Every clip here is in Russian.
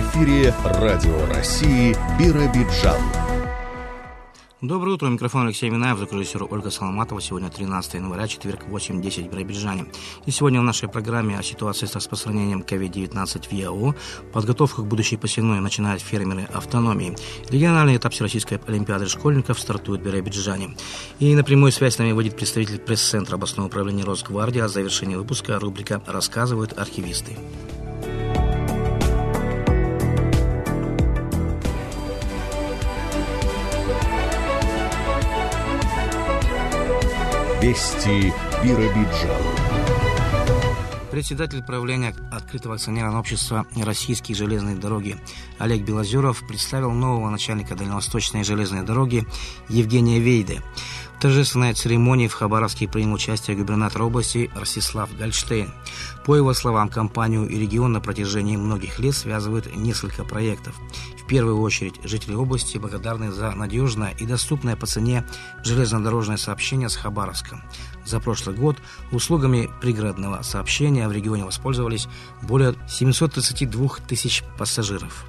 Эфире Радио России Биробиджан. Доброе утро. Микрофон Алексей Минаев, звукорежиссер Ольга Соломатова. Сегодня 13 января, четверг, 8.10 в Биробиджане. И сегодня в нашей программе о ситуации с распространением COVID-19 в ЯО, подготовка к будущей посевной начинают фермеры автономии. Региональный этап Всероссийской Олимпиады школьников стартует в Биробиджане. И на прямую связь с нами выйдет представитель пресс-центра областного управления Росгвардии. О завершении выпуска рубрика «Рассказывают архивисты». Вести Биробиджан. Председатель правления открытого акционерного общества «Российские железные дороги» Олег Белозеров представил нового начальника Дальневосточной железной дороги Евгения Вейде. В торжественной церемонии в Хабаровске принял участие губернатор области Ростислав Гольштейн. По его словам, компанию и регион на протяжении многих лет связывают несколько проектов. Первую очередь, жители области благодарны за надежное и доступное по цене железнодорожное сообщение с Хабаровском. За прошлый год услугами пригородного сообщения в регионе воспользовались более 732 тысяч пассажиров.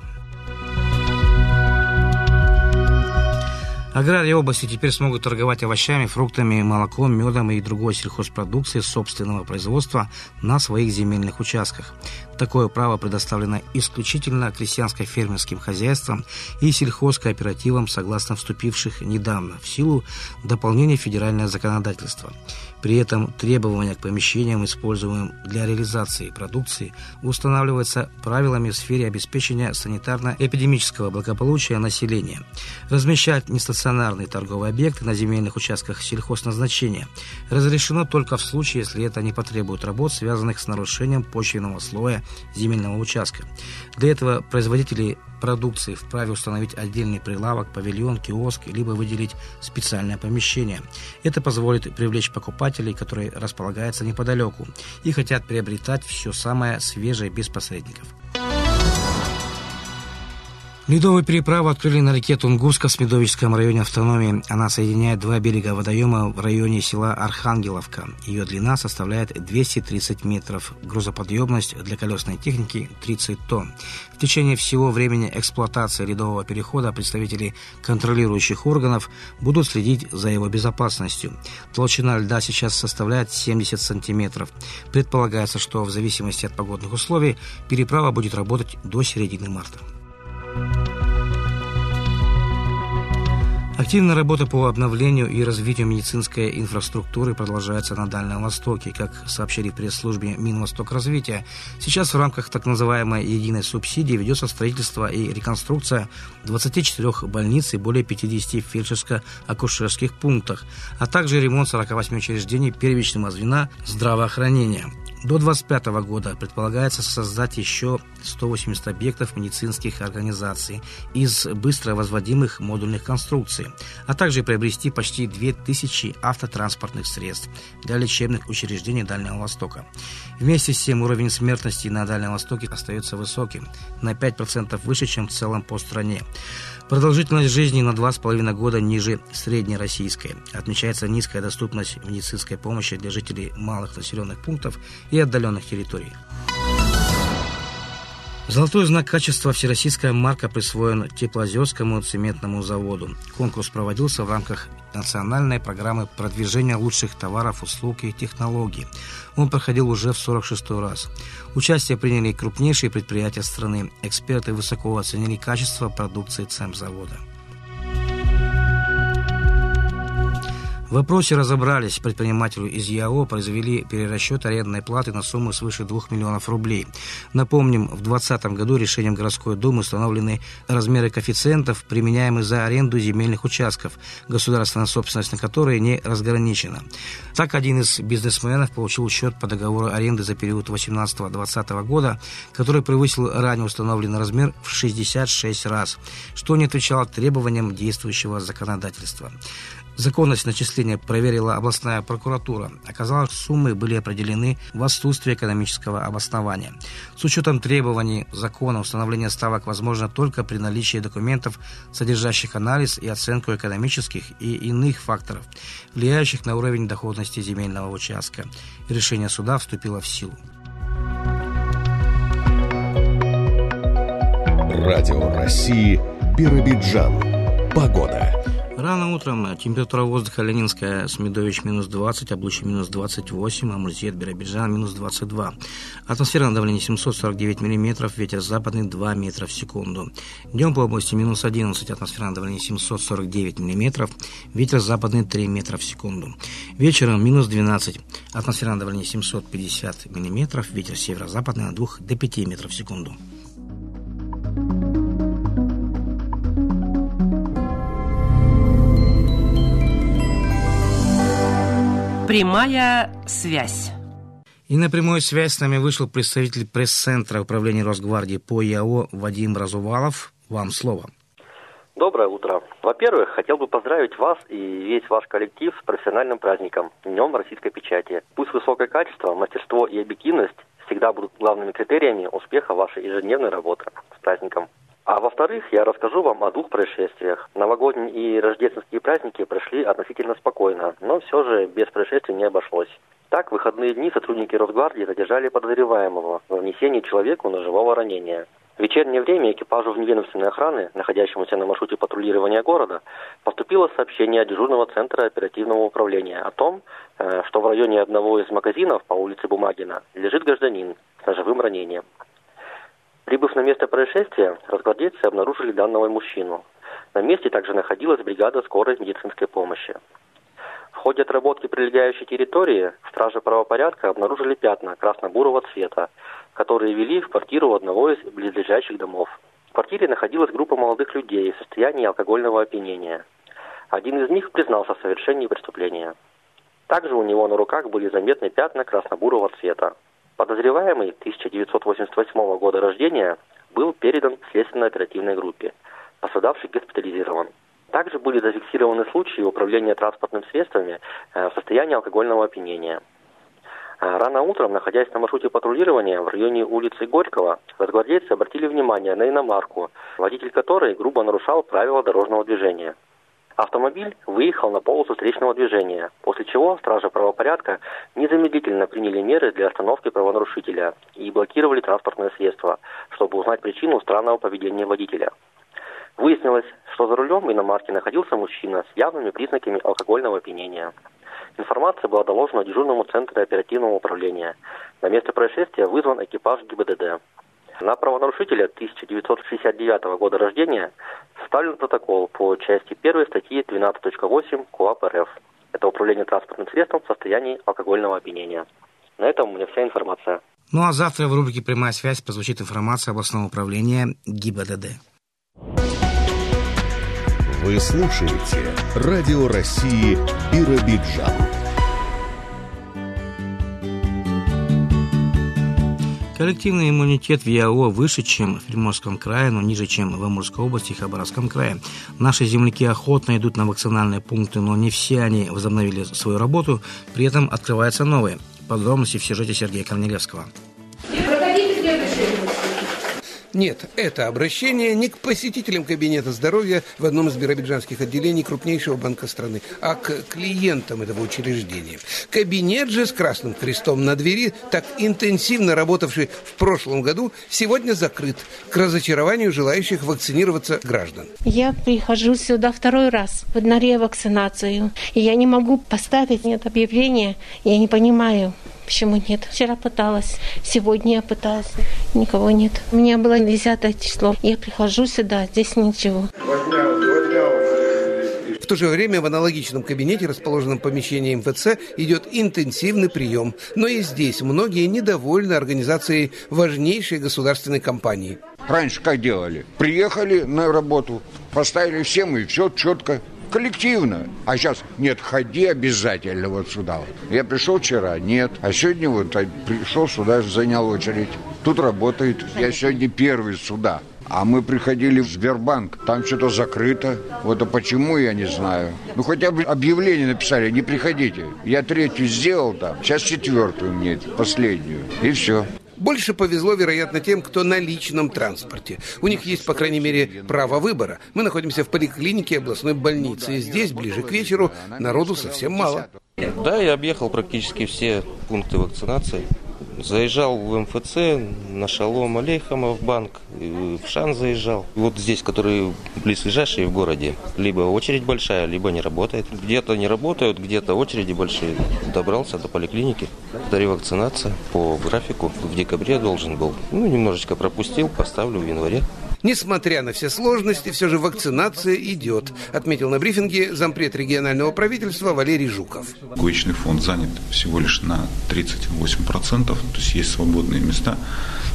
Аграрии области теперь смогут торговать овощами, фруктами, молоком, медом и другой сельхозпродукцией собственного производства на своих земельных участках. Такое право предоставлено исключительно крестьянско-фермерским хозяйствам и сельхозкооперативам, согласно вступивших недавно в силу дополнения федерального законодательства. При этом требования к помещениям, используемым для реализации продукции, устанавливаются правилами в сфере обеспечения санитарно-эпидемического благополучия населения. Размещать нестационарные торговые объекты на земельных участках сельхозназначения разрешено только в случае, если это не потребует работ, связанных с нарушением почвенного слоя земельного участка. Для этого производители продукции вправе установить отдельный прилавок, павильон, киоск, либо выделить специальное помещение. Это позволит привлечь покупателей, которые располагаются неподалеку и хотят приобретать все самое свежее без посредников. Ледовую переправу открыли на реке Тунгуска в Смедовическом районе автономии. Она соединяет два берега водоема в районе села Архангеловка. Ее длина составляет 230 метров. Грузоподъемность для колесной техники 30 тонн. В течение всего времени эксплуатации ледового перехода представители контролирующих органов будут следить за его безопасностью. Толщина льда сейчас составляет 70 сантиметров. Предполагается, что в зависимости от погодных условий переправа будет работать до середины марта. you Активная работа по обновлению и развитию медицинской инфраструктуры продолжается на Дальнем Востоке. Как сообщили в пресс-службе Минвосток развития, сейчас в рамках так называемой единой субсидии ведется строительство и реконструкция 24 больниц и более 50 фельдшерско-акушерских пунктах, а также ремонт 48 учреждений первичного звена здравоохранения. До 2025 года предполагается создать еще 180 объектов медицинских организаций из быстро возводимых модульных конструкций, а также приобрести почти 2000 автотранспортных средств для лечебных учреждений Дальнего Востока. Вместе с тем уровень смертности на Дальнем Востоке остается высоким, на 5% выше, чем в целом по стране. Продолжительность жизни на 2,5 года ниже среднероссийской. Отмечается низкая доступность медицинской помощи для жителей малых населенных пунктов и отдаленных территорий. Золотой знак качества «Всероссийская марка» присвоен Теплоозерскому цементному заводу. Конкурс проводился в рамках национальной программы продвижения лучших товаров, услуг и технологий. Он проходил уже в 46-й раз. Участие приняли крупнейшие предприятия страны. Эксперты высоко оценили качество продукции цемзавода. В вопросе разобрались. Предпринимателю из ЯО произвели перерасчет арендной платы на сумму свыше 2 миллионов рублей. Напомним, в 2020 году решением городской думы установлены размеры коэффициентов, применяемых за аренду земельных участков, государственная собственность на которые не разграничена. Так, один из бизнесменов получил счет по договору аренды за период 2018-2020 года, который превысил ранее установленный размер в 66 раз, что не отвечало требованиям действующего законодательства. Законность начисления проверила областная прокуратура. Оказалось, суммы были определены в отсутствии экономического обоснования. С учетом требований закона установление ставок возможно только при наличии документов, содержащих анализ и оценку экономических и иных факторов, влияющих на уровень доходности земельного участка. Решение суда вступило в силу. Радио России Биробиджан. Погода. Рано утром температура воздуха Ленинская, Смедович минус 20, Облучье минус 28, Амурзет, Биробиджан минус 22. Атмосферное давление 749 миллиметров, ветер западный 2 метра в секунду. Днем по области минус 11, атмосферное давление 749 миллиметров, ветер западный 3 метра в секунду. Вечером минус 12, атмосферное давление 750 миллиметров, ветер северо-западный от 2 до 5 метров в секунду. Прямая связь. И на прямую связь с нами вышел представитель пресс-центра управления Росгвардии по ЯО Вадим Разувалов. Вам слово. Доброе утро. Во-первых, хотел бы поздравить вас и весь ваш коллектив с профессиональным праздником, Днем российской печати. Пусть высокое качество, мастерство и объективность всегда будут главными критериями успеха вашей ежедневной работы. С праздником. А во-вторых, я расскажу вам о двух происшествиях. Новогодние и рождественские праздники прошли относительно спокойно, но все же без происшествий не обошлось. Так, в выходные дни сотрудники Росгвардии задержали подозреваемого в внесении человеку ножевого ранения. В вечернее время экипажу вневедомственной охраны, находящемуся на маршруте патрулирования города, поступило сообщение от дежурного центра оперативного управления о том, э, что в районе одного из магазинов по улице Бумагина лежит гражданин с ножевым ранением. Прибыв на место происшествия, разгвардейцы обнаружили данного мужчину. На месте также находилась бригада скорой медицинской помощи. В ходе отработки прилегающей территории стражи правопорядка обнаружили пятна красно-бурого цвета, которые вели в квартиру одного из близлежащих домов. В квартире находилась группа молодых людей в состоянии алкогольного опьянения. Один из них признался в совершении преступления. Также у него на руках были заметны пятна красно-бурого цвета. Подозреваемый 1988 года рождения был передан следственно-оперативной группе. Пострадавший госпитализирован. Также были зафиксированы случаи управления транспортными средствами э, в состоянии алкогольного опьянения. Э, рано утром, находясь на маршруте патрулирования в районе улицы Горького, разгвардейцы обратили внимание на иномарку, водитель которой грубо нарушал правила дорожного движения. Автомобиль выехал на полосу встречного движения, после чего стражи правопорядка незамедлительно приняли меры для остановки правонарушителя и блокировали транспортное средство, чтобы узнать причину странного поведения водителя. Выяснилось, что за рулем иномарки находился мужчина с явными признаками алкогольного опьянения. Информация была доложена дежурному центру оперативного управления. На место происшествия вызван экипаж ГИБДД. На правонарушителя 1969 года рождения составлен протокол по части 1 статьи 12.8 КОАП РФ. Это управление транспортным средством в состоянии алкогольного опьянения. На этом у меня вся информация. Ну а завтра в рубрике «Прямая связь» прозвучит информация областного управления ГИБДД. Вы слушаете Радио России Биробиджан. Коллективный иммунитет в ЯО выше, чем в Приморском крае, но ниже, чем в Амурской области и Хабаровском крае. Наши земляки охотно идут на вакцинальные пункты, но не все они возобновили свою работу, при этом открываются новые. Подробности в сюжете Сергея Корнелевского. Нет, это обращение не к посетителям кабинета здоровья в одном из биробиджанских отделений крупнейшего банка страны, а к клиентам этого учреждения. Кабинет же с красным крестом на двери, так интенсивно работавший в прошлом году, сегодня закрыт к разочарованию желающих вакцинироваться граждан. Я прихожу сюда второй раз на ревакцинацию, и я не могу поставить нет объявления, я не понимаю. Почему нет? Вчера пыталась, сегодня я пыталась, никого нет. У меня было 10 число. Я прихожу сюда, здесь ничего. В то же время в аналогичном кабинете, расположенном помещении МФЦ, идет интенсивный прием. Но и здесь многие недовольны организацией важнейшей государственной компании. Раньше как делали? Приехали на работу, поставили всем и все четко коллективно. А сейчас нет, ходи обязательно вот сюда. Я пришел вчера, нет. А сегодня вот пришел сюда, занял очередь. Тут работает. Я сегодня первый сюда. А мы приходили в Сбербанк, там что-то закрыто. Вот а почему, я не знаю. Ну, хотя бы объявление написали, не приходите. Я третью сделал там, сейчас четвертую мне, последнюю. И все. Больше повезло, вероятно, тем, кто на личном транспорте. У них есть, по крайней мере, право выбора. Мы находимся в поликлинике областной больницы. И здесь, ближе к вечеру, народу совсем мало. Да, я объехал практически все пункты вакцинации. Заезжал в МФЦ, на Шалом Алейхама в банк, в Шан заезжал. Вот здесь, которые близлежащие в городе, либо очередь большая, либо не работает. Где-то не работают, где-то очереди большие. Добрался до поликлиники, ревакцинация по графику. В декабре должен был. Ну, немножечко пропустил, поставлю в январе. Несмотря на все сложности, все же вакцинация идет, отметил на брифинге зампред регионального правительства Валерий Жуков. Коечный фонд занят всего лишь на 38%, то есть есть свободные места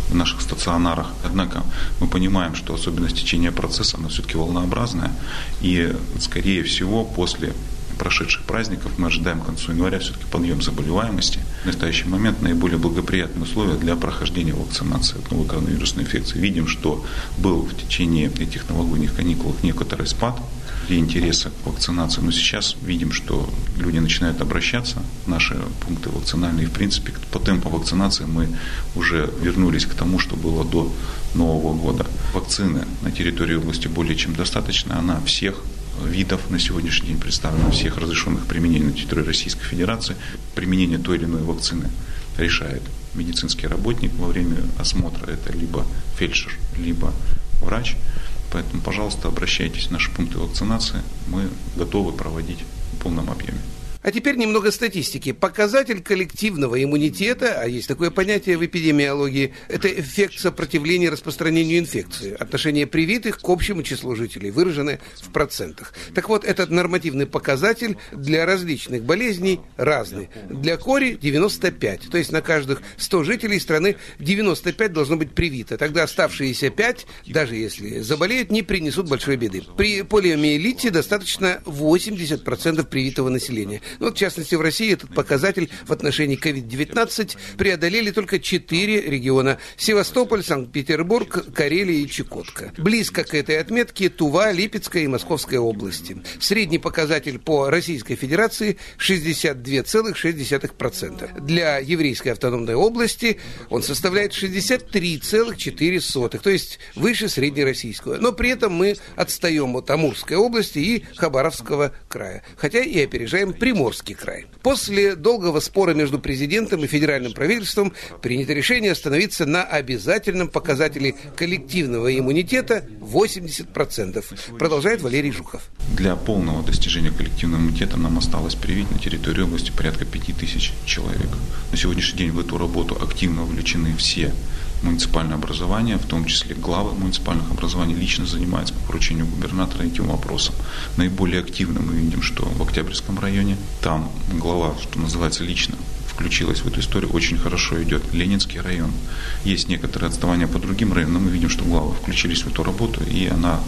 в наших стационарах. Однако мы понимаем, что особенность течения процесса, она все-таки волнообразная, и, скорее всего, после прошедших праздников мы ожидаем к концу января все-таки подъем заболеваемости. В настоящий момент наиболее благоприятные условия для прохождения вакцинации от новой коронавирусной инфекции. Видим, что был в течение этих новогодних каникул некоторый спад и интереса к вакцинации, но сейчас видим, что люди начинают обращаться наши пункты вакцинальные. В принципе, по темпу вакцинации мы уже вернулись к тому, что было до Нового года. Вакцины на территории области более чем достаточно. Она всех видов на сегодняшний день представлено всех разрешенных применений на территории Российской Федерации. Применение той или иной вакцины решает медицинский работник во время осмотра. Это либо фельдшер, либо врач. Поэтому, пожалуйста, обращайтесь в наши пункты вакцинации. Мы готовы проводить в полном объеме. А теперь немного статистики. Показатель коллективного иммунитета, а есть такое понятие в эпидемиологии, это эффект сопротивления распространению инфекции. Отношение привитых к общему числу жителей, выраженное в процентах. Так вот, этот нормативный показатель для различных болезней разный. Для кори 95, то есть на каждых 100 жителей страны 95 должно быть привито. Тогда оставшиеся 5, даже если заболеют, не принесут большой беды. При полиомиелите достаточно 80% привитого населения. Ну, в частности, в России этот показатель в отношении COVID-19 преодолели только четыре региона. Севастополь, Санкт-Петербург, Карелия и Чукотка. Близко к этой отметке Тува, Липецкая и Московская области. Средний показатель по Российской Федерации 62,6%. Для Еврейской автономной области он составляет 63,4%, то есть выше среднероссийского. Но при этом мы отстаем от Амурской области и Хабаровского края, хотя и опережаем Приморский Приморский край. После долгого спора между президентом и федеральным правительством принято решение остановиться на обязательном показателе коллективного иммунитета 80%, продолжает Валерий Жухов. Для полного достижения коллективного иммунитета нам осталось привить на территории области порядка 5000 человек. На сегодняшний день в эту работу активно вовлечены все муниципальное образование, в том числе главы муниципальных образований, лично занимается по поручению губернатора этим вопросом. Наиболее активно мы видим, что в Октябрьском районе, там глава, что называется, лично включилась в эту историю, очень хорошо идет. Ленинский район. Есть некоторые отставания по другим районам, но мы видим, что главы включились в эту работу, и она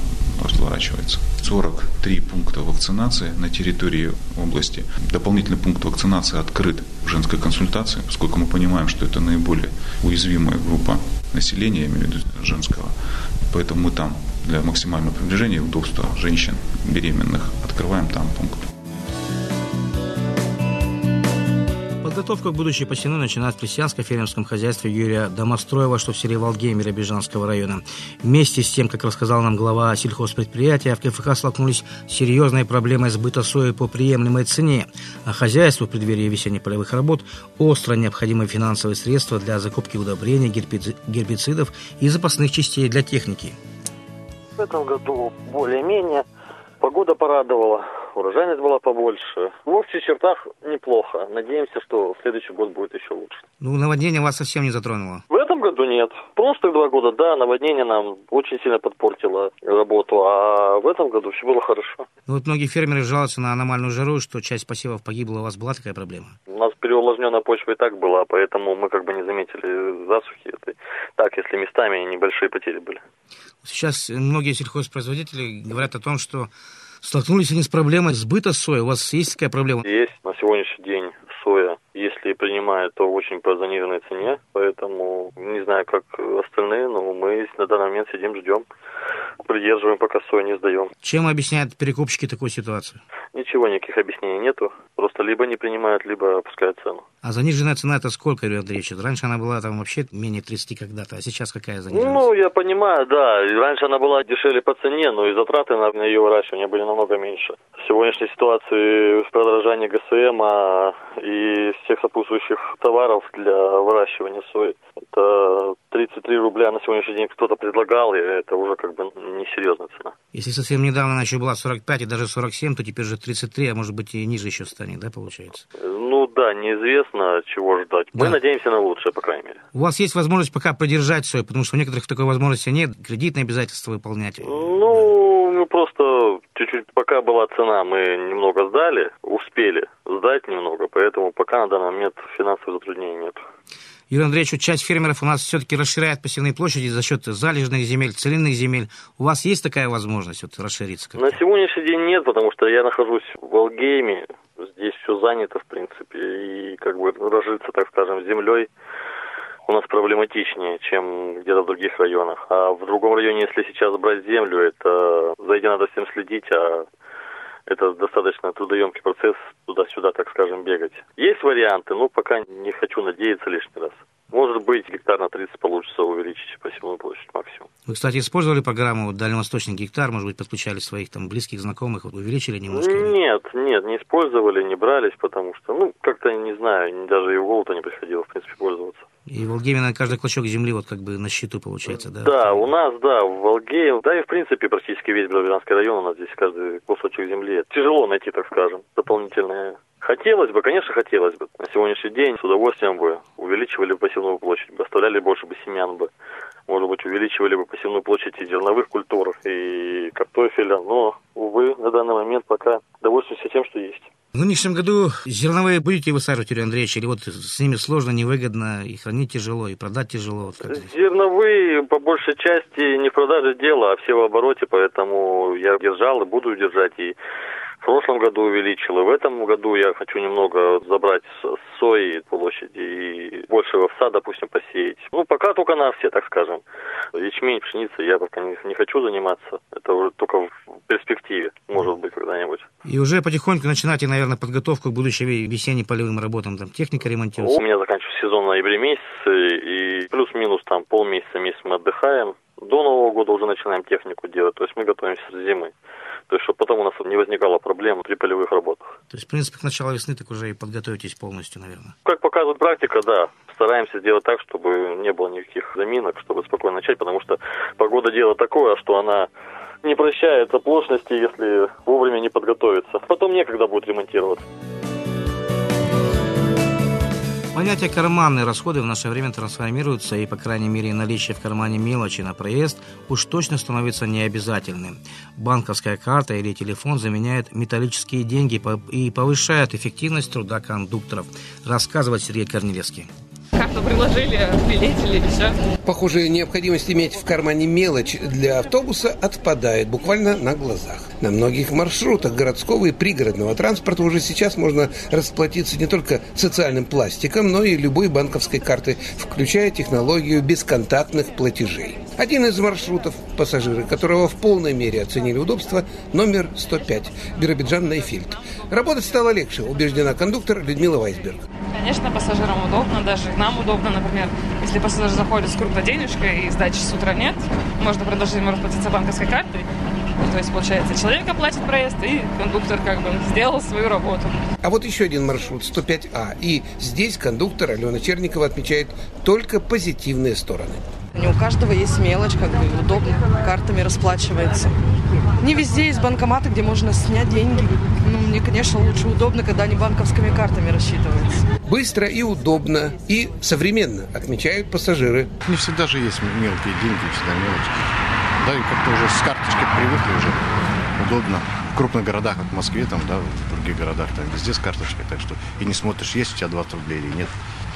разворачивается. 43 пункта вакцинации на территории области. Дополнительный пункт вакцинации открыт в женской консультации, поскольку мы понимаем, что это наиболее уязвимая группа населения, я имею в виду женского. Поэтому мы там для максимального приближения и удобства женщин беременных открываем там пункт. Подготовка к будущей посевной начинает в крестьянско-фермерском хозяйстве Юрия Домостроева, что в селе Волгейме Рябежанского района. Вместе с тем, как рассказал нам глава сельхозпредприятия, в КФК столкнулись с серьезной проблемой сбыта сои по приемлемой цене, а хозяйству в преддверии весенних полевых работ остро необходимы финансовые средства для закупки удобрений, гербицидов и запасных частей для техники. В этом году более-менее погода порадовала урожайность была побольше. В общих чертах неплохо. Надеемся, что следующий год будет еще лучше. Ну, наводнение вас совсем не затронуло? В этом году нет. Прошлых два года, да, наводнение нам очень сильно подпортило работу, а в этом году все было хорошо. Ну, вот многие фермеры жалуются на аномальную жару, что часть посевов погибла. У вас была такая проблема? У нас переувлажненная почва и так была, поэтому мы как бы не заметили засухи этой. Так, если местами небольшие потери были. Сейчас многие сельхозпроизводители говорят о том, что Столкнулись они с проблемой сбыта сои. У вас есть такая проблема? Есть. На сегодняшний день соя, если принимают, то очень по заниженной цене. Поэтому не знаю, как остальные, но мы на данный момент сидим, ждем. Придерживаем, пока сою не сдаем. Чем объясняют перекупщики такую ситуацию? Ничего, никаких объяснений нету. Просто либо не принимают, либо опускают цену. А заниженная цена это сколько, Юрий Андреевич? Раньше она была там вообще менее 30 когда-то, а сейчас какая заниженная? Ну, я понимаю, да. Раньше она была дешевле по цене, но и затраты на, на ее выращивание были намного меньше. В сегодняшней ситуации с продорожания ГСМ а, и всех сопутствующих товаров для выращивания сои, это 33 рубля на сегодняшний день кто-то предлагал, и это уже как бы несерьезная цена. Если совсем недавно она еще была 45 и даже 47, то теперь же 33, а может быть и ниже еще станет, да, получается? Ну да, неизвестно, чего ждать. Мы Да. надеемся на лучшее, по крайней мере. У вас есть возможность пока продержать сою, потому что у некоторых такой возможности нет, кредитные обязательства выполнять. Ну, мы просто чуть-чуть, пока была цена, мы немного сдали, успели сдать немного, поэтому пока на данный момент финансовых затруднений нет. Юрий Андреевич, часть фермеров у нас все-таки расширяет посевные площади за счет залежных земель, целинных земель. У вас есть такая возможность вот, расшириться? На сегодняшний день нет, потому что я нахожусь в Алгейме, здесь все занято, в принципе, и как бы разжиться, так скажем, землей у нас проблематичнее, чем где-то в других районах. А в другом районе, если сейчас брать землю, это за этим надо всем следить, а это достаточно трудоемкий процесс туда-сюда, так скажем, бегать. Есть варианты, но пока не хочу надеяться лишний раз. Может быть, гектар на 30 получится увеличить посевную площадь максимум. Вы, кстати, использовали программу «Дальневосточный гектар», может быть, подключали своих там близких, знакомых, увеличили немножко? Нет, нет, не использовали, не брались, потому что, ну, как-то, не знаю, даже и в голову-то не приходило, в принципе, пользоваться. И в Волгеме на каждый клочок земли вот как бы на счету получается, да? Да, у нас, да, в Волге, да и в принципе практически весь Белогородский район, у нас здесь каждый кусочек земли. Тяжело найти, так скажем, дополнительные. Хотелось бы, конечно, хотелось бы. На сегодняшний день с удовольствием бы увеличивали бы посевную площадь, бы оставляли больше бы семян бы. Может быть, увеличивали бы посевную площадь и зерновых культур, и картофеля. Но, увы, на данный момент пока довольствуемся тем, что есть. В нынешнем году зерновые будете высаживать, Юрий Андреевич, или вот с ними сложно, невыгодно, и хранить тяжело, и продать тяжело? Вот? Зерновые, по большей части, не в продаже дело, а все в обороте, поэтому я держал и буду держать. И в прошлом году увеличил, и в этом году я хочу немного забрать сои площади и больше овса, допустим, посеять. Ну, пока только на все, так скажем. Ячмень, пшеница я пока не, не хочу заниматься. Это уже только в перспективе, может быть, когда-нибудь. И уже потихоньку начинаете, наверное, подготовку к будущим весенним полевым работам, там техника ремонтируется. У меня заканчивается сезон в ноябре месяце, и плюс-минус там полмесяца, месяц мы отдыхаем. До Нового года уже начинаем технику делать, то есть мы готовимся к зимы. То есть, чтобы потом у нас не возникало проблем при полевых работах. То есть, в принципе, к началу весны так уже и подготовитесь полностью, наверное. Как показывает практика, да, стараемся сделать так, чтобы не было никаких заминок, чтобы спокойно начать, потому что погода дело такое, что она не прощает оплошности, если вовремя не подготовиться. Потом некогда будет ремонтироваться. Понятие «карманные расходы» в наше время трансформируются, и, по крайней мере, наличие в кармане мелочи на проезд уж точно становится необязательным. Банковская карта или телефон заменяют металлические деньги и повышают эффективность труда кондукторов, рассказывает Сергей Корнелевский. Карту приложили, билетили и все. Похоже, необходимость иметь в кармане мелочь для автобуса отпадает буквально на глазах. На многих маршрутах городского и пригородного транспорта уже сейчас можно расплатиться не только социальным пластиком, но и любой банковской картой, включая технологию бесконтактных платежей. Один из маршрутов, пассажиры которого в полной мере оценили удобство, номер 105, Биробиджан Найфильд. Работать стало легче, убеждена кондуктор Людмила Вайсберг. Конечно, пассажирам удобно, даже нам удобно, например, если пассажир заходит с крупной денежкой и сдачи с утра нет, можно предложить ему расплатиться банковской картой. То есть, получается, человек оплатит проезд, и кондуктор как бы сделал свою работу. А вот еще один маршрут, 105А. И здесь кондуктор Алена Черникова отмечает только позитивные стороны. Не у каждого есть мелочь, как бы удобно, картами расплачивается. Не везде есть банкоматы, где можно снять деньги. Ну, мне, конечно, лучше удобно, когда они банковскими картами рассчитываются. Быстро и удобно, и современно, отмечают пассажиры. Не всегда же есть мелкие деньги, всегда мелочи. Да, и как-то уже с карточкой привыкли уже. Удобно. В крупных городах, как в Москве, там, да, в других городах, там везде с карточкой, так что и не смотришь, есть у тебя 20 рублей или нет.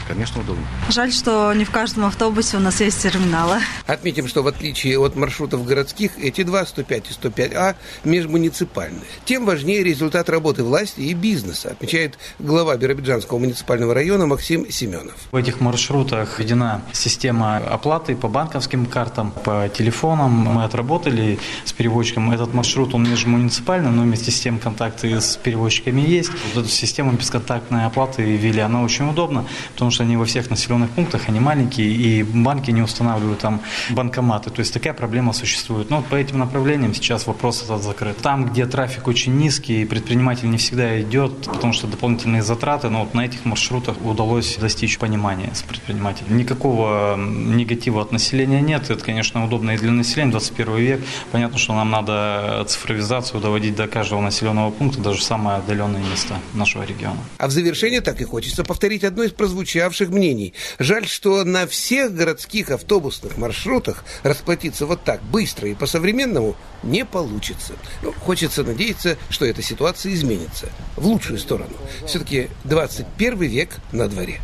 Конечно, удобно. Жаль, что не в каждом автобусе у нас есть терминалы. Отметим, что в отличие от маршрутов городских, эти два, 105 и 105А, межмуниципальные. Тем важнее результат работы власти и бизнеса, отмечает глава Биробиджанского муниципального района Максим Семенов. В этих маршрутах введена система оплаты по банковским картам, по телефонам. Мы отработали с перевозчиком. Этот маршрут, он межмуниципальный, но вместе с тем контакты с перевозчиками есть. Вот эту систему бесконтактной оплаты ввели. Она очень удобна, потому что они во всех населенных пунктах, они маленькие, и банки не устанавливают там банкоматы. То есть такая проблема существует. Но по этим направлениям сейчас вопрос этот закрыт. Там, где трафик очень низкий, предприниматель не всегда идет, потому что дополнительные затраты, но вот на этих маршрутах удалось достичь понимания с предпринимателем. Никакого негатива от населения нет. Это, конечно, удобно и для населения. 21 век. Понятно, что нам надо цифровизацию доводить до каждого населенного пункта, даже самые отдаленные места нашего региона. А в завершение так и хочется повторить одно из прозвучавших мнений. Жаль, что на всех городских автобусных маршрутах расплатиться вот так быстро и по-современному не получится. Ну, хочется надеяться, что эта ситуация изменится в лучшую сторону. Все-таки 21 век на дворе.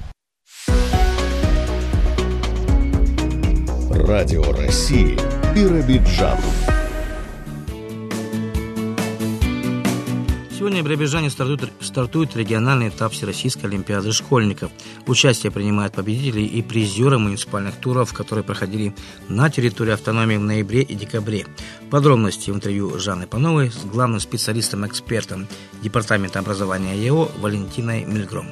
Радио России Биробиджан. Сегодня в Биробиджане стартует, стартует региональный этап Всероссийской Олимпиады школьников. Участие принимают победители и призеры муниципальных туров, которые проходили на территории автономии в ноябре и декабре. Подробности в интервью Жанны Пановой с главным специалистом-экспертом Департамента образования ЕО Валентиной Мильгром.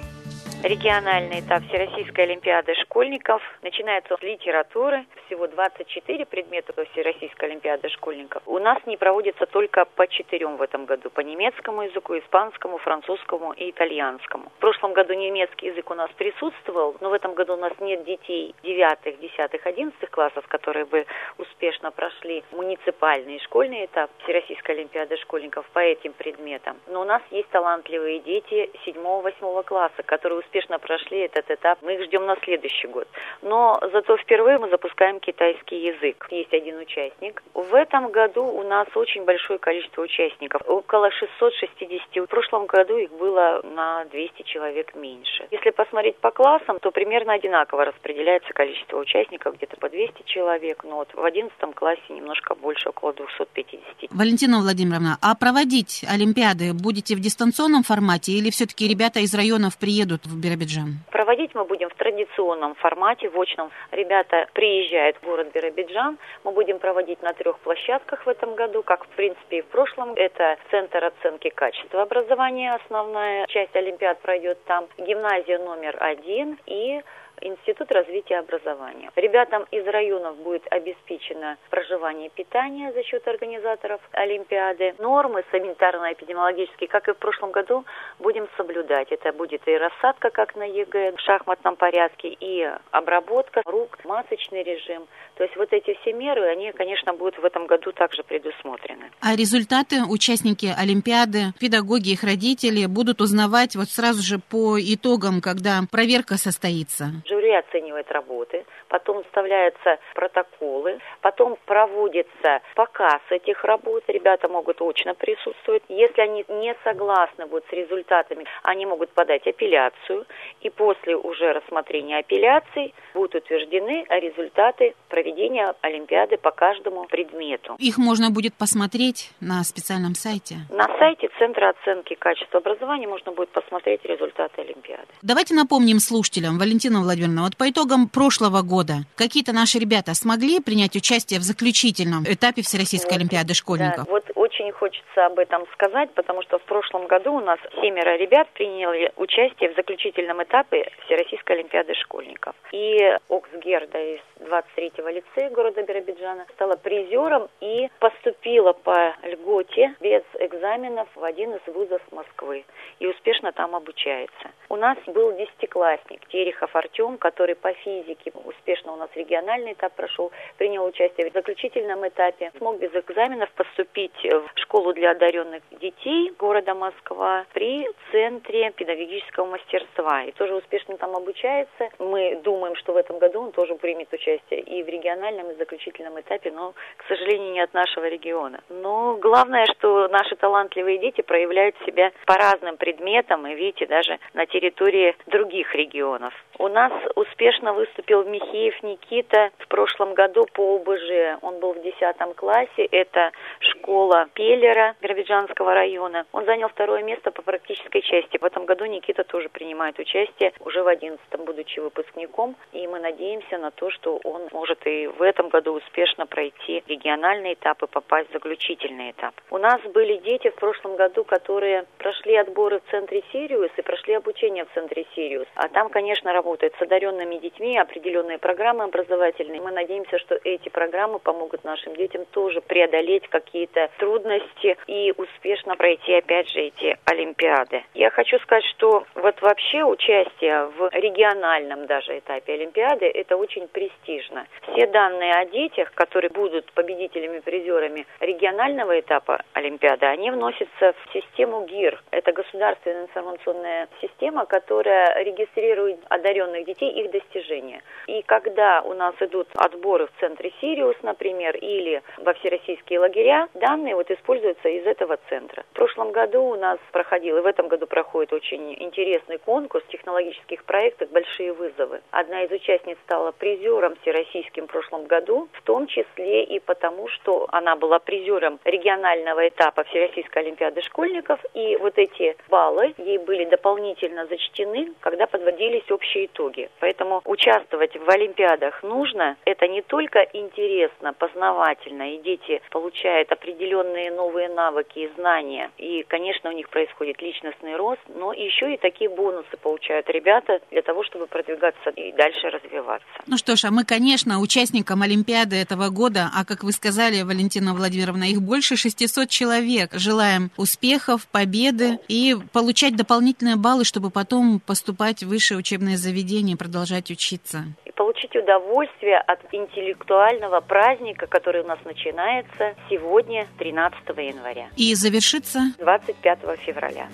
Региональный этап Всероссийской Олимпиады школьников начинается с литературы. Всего 24 предмета Всероссийской Олимпиады школьников. У нас не проводится только по четырем в этом году. По немецкому языку, испанскому, французскому и итальянскому. В прошлом году немецкий язык у нас присутствовал, но в этом году у нас нет детей 9, 10, 11 классов, которые бы успешно прошли муниципальный и школьный этап Всероссийской Олимпиады школьников по этим предметам. Но у нас есть талантливые дети 7-8 класса, которые успешно прошли этот этап. Мы их ждем на следующий год. Но зато впервые мы запускаем китайский язык. Есть один участник. В этом году у нас очень большое количество участников. Около 660. В прошлом году их было на 200 человек меньше. Если посмотреть по классам, то примерно одинаково распределяется количество участников, где-то по 200 человек. Но вот в 11 классе немножко больше, около 250. Валентина Владимировна, а проводить Олимпиады будете в дистанционном формате или все-таки ребята из районов приедут в Биробиджан? Проводить мы будем в традиционном формате, в очном. Ребята приезжают в город Биробиджан. Мы будем проводить на трех площадках в этом году, как в принципе и в прошлом. Это Центр оценки качества образования, основная часть Олимпиад пройдет там, гимназия номер один и Институт развития образования. Ребятам из районов будет обеспечено проживание и питание за счет организаторов Олимпиады. Нормы санитарно-эпидемиологические, как и в прошлом году, будем соблюдать. Это будет и рассадка, как на ЕГЭ, в шахматном порядке, и обработка рук, масочный режим. То есть вот эти все меры, они, конечно, будут в этом году также предусмотрены. А результаты участники Олимпиады, педагоги, их родители будут узнавать вот сразу же по итогам, когда проверка состоится? Жюри оценивает работы, потом вставляются протоколы, потом проводится показ этих работ. Ребята могут очно присутствовать. Если они не согласны будут с результатами, они могут подать апелляцию. И после уже рассмотрения апелляций будут утверждены результаты проведения Олимпиады по каждому предмету. Их можно будет посмотреть на специальном сайте? На сайте Центра оценки качества образования можно будет посмотреть результаты Олимпиады. Давайте напомним слушателям, Валентина Владимировна, вот по итогам прошлого года какие-то наши ребята смогли принять участие в заключительном этапе Всероссийской вот, Олимпиады школьников? Да, вот очень хочется об этом сказать, потому что в прошлом году у нас семеро ребят приняли участие в заключительном этапе Всероссийской Олимпиады школьников. И Оксгерда из 23-го лицея города Биробиджана стала призером и поступила по льготе без экзаменов в один из вузов Москвы и успешно там обучается. У нас был десятиклассник Терехов Артем, который по физике успешно у нас региональный этап прошел, принял участие в заключительном этапе, смог без экзаменов поступить в школу для одаренных детей города Москва при Центре педагогического мастерства и тоже успешно там обучается. Мы думаем, что в этом году он тоже примет участие участие и в региональном, и в заключительном этапе, но, к сожалению, не от нашего региона. Но главное, что наши талантливые дети проявляют себя по разным предметам, и видите, даже на территории других регионов. У нас успешно выступил Михеев Никита в прошлом году по ОБЖ. Он был в 10 классе. Это школа Пеллера Биробиджанского района. Он занял второе место по практической части. В этом году Никита тоже принимает участие уже в 11 будучи выпускником. И мы надеемся на то, что он может и в этом году успешно пройти региональный этап и попасть в заключительный этап. У нас были дети в прошлом году, которые прошли отборы в центре Сириус и прошли обучение в центре Сириус. А там, конечно, работают с одаренными детьми определенные программы образовательные. Мы надеемся, что эти программы помогут нашим детям тоже преодолеть какие-то трудности и успешно пройти, опять же, эти Олимпиады. Я хочу сказать, что вот вообще участие в региональном даже этапе Олимпиады – это очень престижно. Все данные о детях, которые будут победителями, призерами регионального этапа Олимпиады, они вносятся в систему ГИР. Это государственная информационная система, которая регистрирует одаренных детей, их достижения. И когда у нас идут отборы в центре Сириус, например, или во всероссийские лагеря, данные вот используются из этого центра. В прошлом году у нас проходил, и в этом году проходит очень интересный конкурс технологических проектов «Большие вызовы». Одна из участниц стала призером всероссийским прошлом году, в том числе и потому, что она была призером регионального этапа Всероссийской Олимпиады школьников, и вот эти баллы ей были дополнительно зачтены, когда подводились общие итоги. Поэтому участвовать в Олимпиадах нужно. Это не только интересно, познавательно, и дети получают определенные новые навыки и знания. И, конечно, у них происходит личностный рост, но еще и такие бонусы получают ребята для того, чтобы продвигаться и дальше развиваться. Ну что ж, а мы, конечно, участникам Олимпиады этого года, а как вы сказали, Валентина Владимировна, их больше 600 человек. Желаем успехов, победы и получать дополнительные баллы, чтобы потом поступать в высшее учебное заведение и продолжать учиться. И получить удовольствие от интеллектуального праздника, который у нас начинается сегодня, 13 января. И завершится 25 февраля.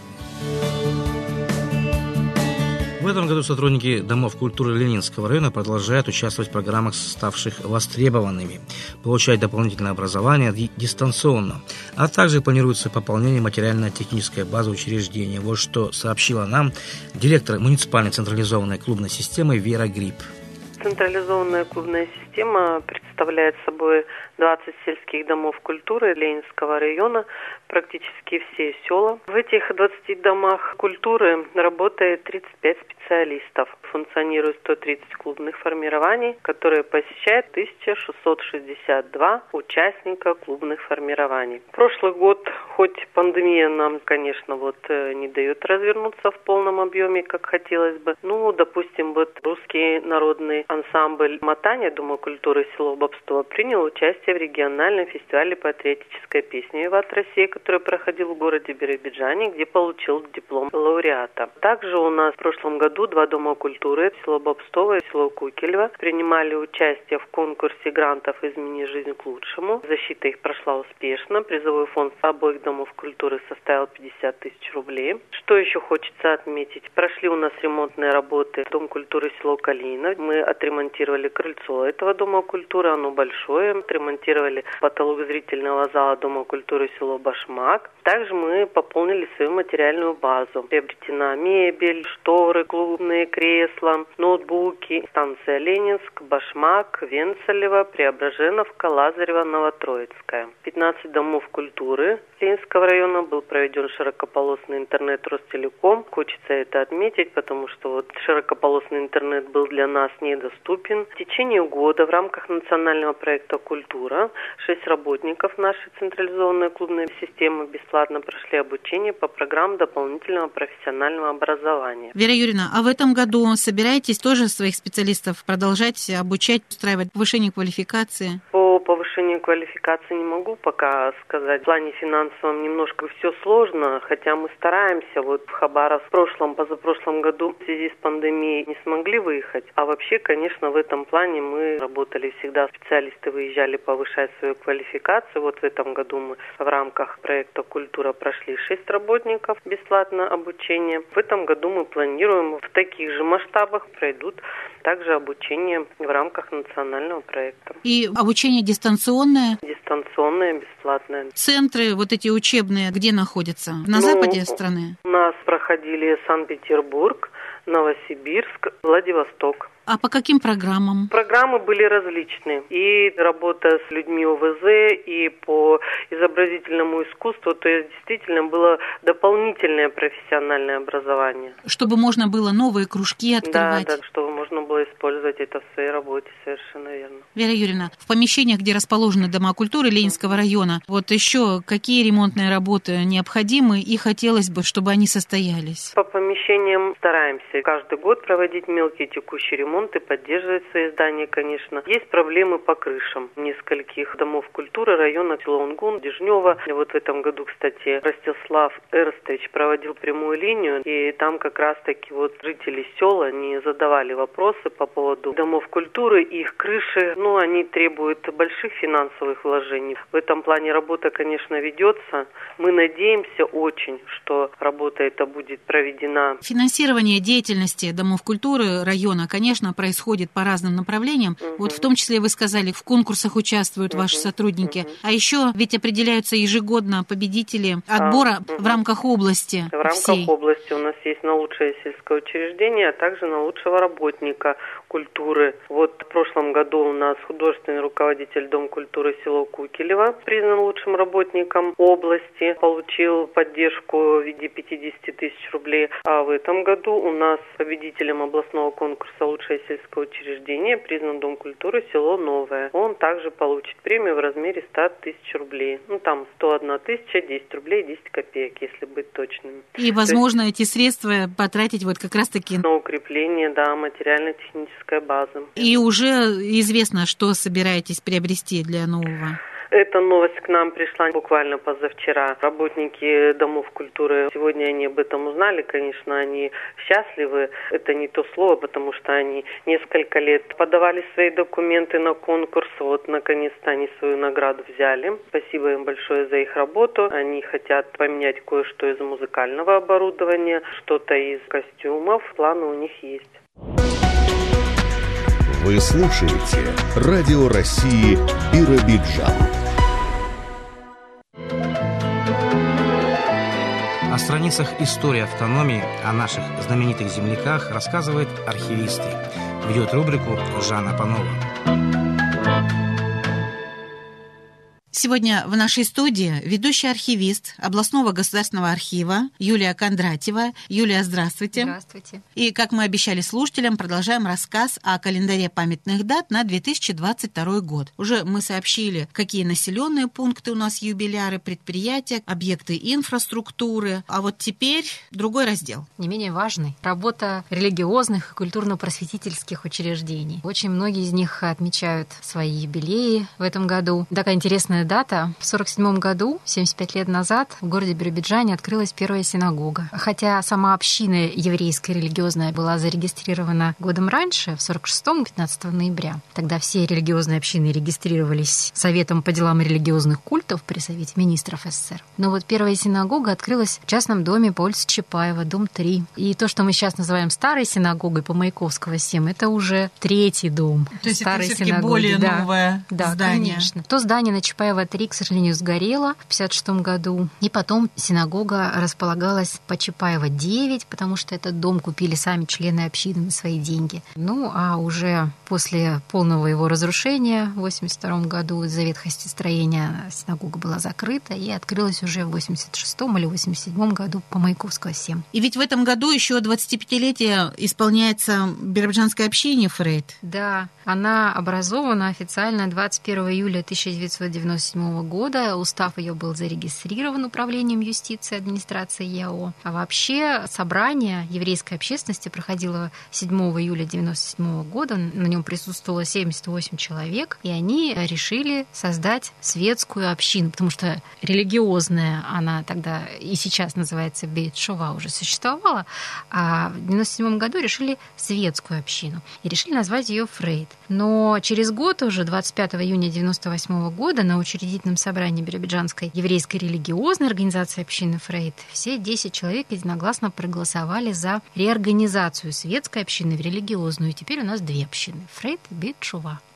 В этом году сотрудники Домов культуры Ленинского района продолжают участвовать в программах, ставших востребованными, получать дополнительное образование дистанционно, а также планируется пополнение материально-технической базы учреждения. Вот что сообщила нам директор муниципальной централизованной клубной системы Вера Гриб. Централизованная клубная система представляет собой 20 сельских домов культуры Ленинского района, практически все села. В этих 20 домах культуры работает 35 специалистов. Функционирует 130 клубных формирований, которые посещают 1662 участника клубных формирований. Прошлый год, хоть пандемия нам, конечно, вот э, не дает развернуться в полном объеме, как хотелось бы. Ну, допустим, вот русский народный ансамбль Матания Дома культуры село Бобство принял участие в региональном фестивале патриотической песни «Виват Россия», который проходил в городе Биробиджане, где получил диплом лауреата. Также у нас в прошлом году два дома культуры, село Бобстово и село Кукелево, принимали участие в конкурсе грантов «Измени жизнь к лучшему». Защита их прошла успешно. Призовой фонд обоих домов культуры составил 50 тысяч рублей. Что еще хочется отметить? Прошли у нас ремонтные работы в Дом культуры село Калина. Мы отремонтировали крыльцо этого дома культуры, оно большое. Отремонтировали потолок зрительного зала Дома культуры село Башмак. Также мы пополнили свою материальную базу. Приобретена мебель, шторы, клубные кресла, ноутбуки. Станция Ленинск, Башмак, Венцелева, Преображеновка, Лазарева, Новотроицкая. 15 домов культуры Ленинского района был проведен широкополосный интернет Ростелеком. Хочется это отметить, потому что вот широкополосный интернет был для нас недоступен. В течение года в рамках национального проекта «Культура» шесть работников нашей централизованной клубной системы бесплатно прошли обучение по программам дополнительного профессионального образования. Вера Юрьевна, а в этом году собираетесь тоже своих специалистов продолжать обучать, устраивать повышение квалификации? По повышению повышения квалификации не могу пока сказать. В плане финансовом немножко все сложно, хотя мы стараемся. Вот в Хабаровск в прошлом, позапрошлом году в связи с пандемией не смогли выехать. А вообще, конечно, в этом плане мы работали всегда. Специалисты выезжали повышать свою квалификацию. Вот в этом году мы в рамках проекта «Культура» прошли шесть работников бесплатно обучение. В этом году мы планируем в таких же масштабах пройдут также обучение в рамках национального проекта. И обучение дистанционное? Дистанционное, бесплатное. Центры вот эти учебные где находятся? На ну, западе страны? У нас проходили Санкт-Петербург, Новосибирск, Владивосток. А по каким программам? Программы были различные. И работа с людьми ОВЗ, и по изобразительному искусству. То есть действительно было дополнительное профессиональное образование. Чтобы можно было новые кружки открывать. Да, да, чтобы можно было использовать это в своей работе, совершенно верно. Вера Юрьевна, в помещениях, где расположены дома культуры Ленинского района, вот еще какие ремонтные работы необходимы и хотелось бы, чтобы они состоялись? По помещениям стараемся каждый год проводить мелкие текущие ремонты ремонт и поддерживать свои здания, конечно. Есть проблемы по крышам нескольких домов культуры района Лонгун, Дежнева. Вот в этом году, кстати, Ростислав Эрстович проводил прямую линию, и там как раз-таки вот жители села не задавали вопросы по поводу домов культуры, их крыши, ну, они требуют больших финансовых вложений. В этом плане работа, конечно, ведется. Мы надеемся очень, что работа эта будет проведена. Финансирование деятельности домов культуры района, конечно, конечно, происходит по разным направлениям. Угу. Вот в том числе вы сказали, в конкурсах участвуют угу. ваши сотрудники. Угу. А еще ведь определяются ежегодно победители отбора а, в рамках области. В рамках всей. области у нас есть на лучшее сельское учреждение, а также на лучшего работника культуры. Вот в прошлом году у нас художественный руководитель Дом культуры село Кукелева признан лучшим работником области, получил поддержку в виде 50 тысяч рублей. А в этом году у нас победителем областного конкурса «Лучшее сельское учреждение» признан Дом культуры село Новое. Он также получит премию в размере 100 тысяч рублей. Ну там 101 тысяча, 10 рублей, 10 копеек, если быть точным. И, возможно, есть, эти средства потратить вот как раз-таки на укрепление, да, материально-технического техническая база. И уже известно, что собираетесь приобрести для нового? Эта новость к нам пришла буквально позавчера. Работники домов культуры, сегодня они об этом узнали, конечно, они счастливы. Это не то слово, потому что они несколько лет подавали свои документы на конкурс. Вот, наконец-то они свою награду взяли. Спасибо им большое за их работу. Они хотят поменять кое-что из музыкального оборудования, что-то из костюмов. Планы у них есть. Вы слушаете Радио России Биробиджан. О страницах истории автономии, о наших знаменитых земляках рассказывает архивисты. Ведет рубрику Жанна Панова. Сегодня в нашей студии ведущий архивист областного государственного архива Юлия Кондратьева. Юлия, здравствуйте. Здравствуйте. И, как мы обещали слушателям, продолжаем рассказ о календаре памятных дат на 2022 год. Уже мы сообщили, какие населенные пункты у нас юбиляры, предприятия, объекты инфраструктуры. А вот теперь другой раздел. Не менее важный. Работа религиозных и культурно-просветительских учреждений. Очень многие из них отмечают свои юбилеи в этом году. Такая интересная интересная дата. В 1947 году, 75 лет назад, в городе Биробиджане открылась первая синагога. Хотя сама община еврейская религиозная была зарегистрирована годом раньше, в 46-м, 15 ноября. Тогда все религиозные общины регистрировались Советом по делам религиозных культов при Совете министров СССР. Но вот первая синагога открылась в частном доме по улице Чапаева, дом 3. И то, что мы сейчас называем старой синагогой по Маяковского 7, это уже третий дом. То есть старой это синагоги. более да. новое да, здание. конечно. То здание на Чапаева Чапаева-3, к сожалению, сгорела в 56 году. И потом синагога располагалась по Чапаева-9, потому что этот дом купили сами члены общины на свои деньги. Ну, а уже после полного его разрушения в 82 году из-за ветхости строения синагога была закрыта и открылась уже в 86 или 87 году по Маяковского 7. И ведь в этом году еще 25-летие исполняется биробиджанской общине Фрейд. Да, она образована официально 21 июля 1990 97 года. Устав ее был зарегистрирован Управлением юстиции администрации ЯО. А вообще собрание еврейской общественности проходило 7 июля 97 года. На нем присутствовало 78 человек, и они решили создать светскую общину, потому что религиозная она тогда и сейчас называется Бейт Шова уже существовала, а в 97 году решили светскую общину и решили назвать ее Фрейд. Но через год, уже 25 июня 98 года, на учредительном собрании Биробиджанской еврейской религиозной организации общины Фрейд все 10 человек единогласно проголосовали за реорганизацию светской общины в религиозную. И теперь у нас две общины – Фрейд и Бит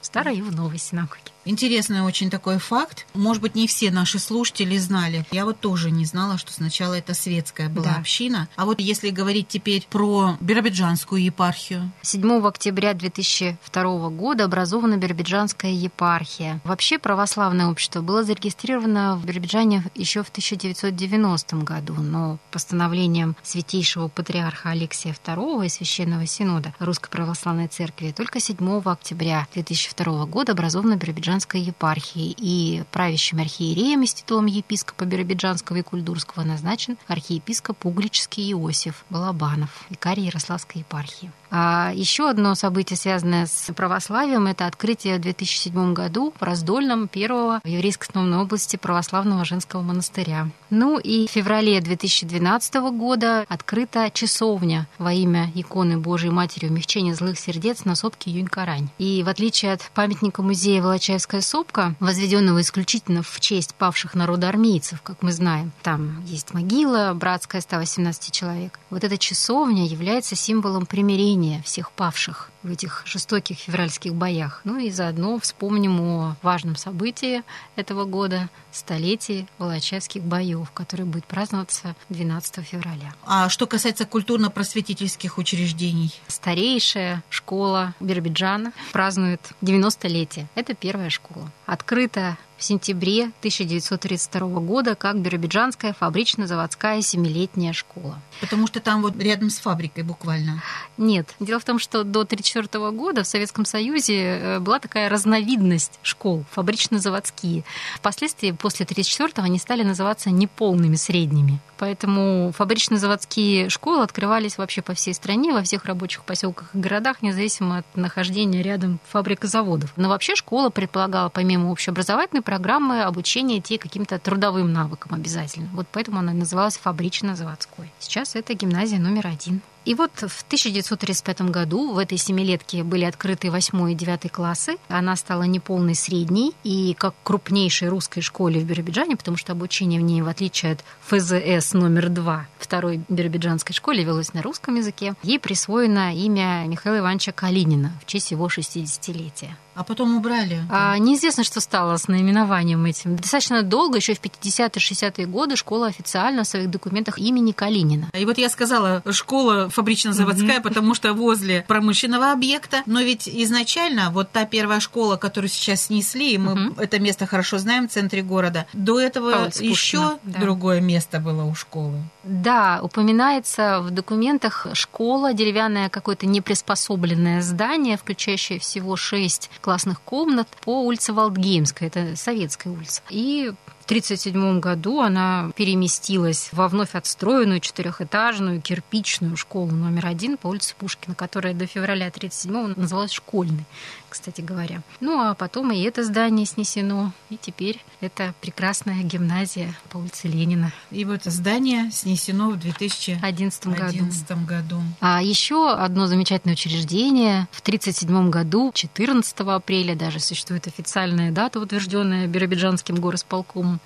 Старой и в новой синагоге. Интересный очень такой факт. Может быть, не все наши слушатели знали. Я вот тоже не знала, что сначала это светская была да. община. А вот если говорить теперь про Биробиджанскую епархию. 7 октября 2002 года образована Биробиджанская епархия. Вообще православное общество было зарегистрировано в Биробиджане еще в 1990 году, но постановлением святейшего патриарха Алексия II и Священного Синода Русской Православной Церкви только 7 октября 2002 2002 года образована Биробиджанская епархия, и правящим архиереем и с титулом епископа Биробиджанского и Кульдурского назначен архиепископ Угличский Иосиф Балабанов, викарий Ярославской епархии. А еще одно событие, связанное с православием, это открытие в 2007 году в Раздольном первого в Еврейской автономной области православного женского монастыря. Ну и в феврале 2012 года открыта часовня во имя иконы Божией Матери умягчения злых сердец на сопке Юнь-Карань. И в отличие от памятника музея Волочаевская сопка, возведенного исключительно в честь павших народоармейцев, как мы знаем, там есть могила братская 118 человек. Вот эта часовня является символом примирения всех павших в этих жестоких февральских боях. Ну и заодно вспомним о важном событии этого года – столетии Волочаевских боев, который будет праздноваться 12 февраля. А что касается культурно-просветительских учреждений? Старейшая школа Биробиджана празднует 90-летие. Это первая школа. Открыта в сентябре 1932 года как Биробиджанская фабрично-заводская семилетняя школа. Потому что там вот рядом с фабрикой буквально? Нет. Дело в том, что до 1934 года в Советском Союзе э, была такая разновидность школ, фабрично-заводские. Впоследствии, после 1934 они стали называться неполными средними. Поэтому фабрично-заводские школы открывались вообще по всей стране, во всех рабочих поселках и городах, независимо от нахождения рядом фабрик и заводов. Но вообще школа предполагала, помимо общеобразовательной программы, обучение идти каким-то трудовым навыкам обязательно. Вот поэтому она называлась фабрично-заводской. Сейчас это гимназия номер один. И вот в 1935 году в этой семилетке были открыты 8 и 9 классы. Она стала неполной средней и как крупнейшей русской школе в Биробиджане, потому что обучение в ней, в отличие от ФЗС номер 2, второй биробиджанской школе, велось на русском языке. Ей присвоено имя Михаила Ивановича Калинина в честь его 60-летия. А потом убрали? А, неизвестно, что стало с наименованием этим. Достаточно долго, еще в 50-е, 60-е годы, школа официально в своих документах имени Калинина. И вот я сказала, школа фабрично-заводская, mm-hmm. потому что возле промышленного объекта. Но ведь изначально вот та первая школа, которую сейчас снесли, мы mm-hmm. это место хорошо знаем в центре города, до этого еще да. другое место было у школы. Да, упоминается в документах школа, деревянное какое-то неприспособленное здание, включающее всего шесть классных комнат по улице Валдгеймская, это советская улица. И 1937 году она переместилась во вновь отстроенную четырехэтажную кирпичную школу номер один по улице Пушкина, которая до февраля 1937 называлась школьной, кстати говоря. Ну а потом и это здание снесено, и теперь это прекрасная гимназия по улице Ленина. И вот это здание снесено в 2011 году. году. А еще одно замечательное учреждение в 1937 году, 14 апреля даже существует официальная дата, утвержденная Биробиджанским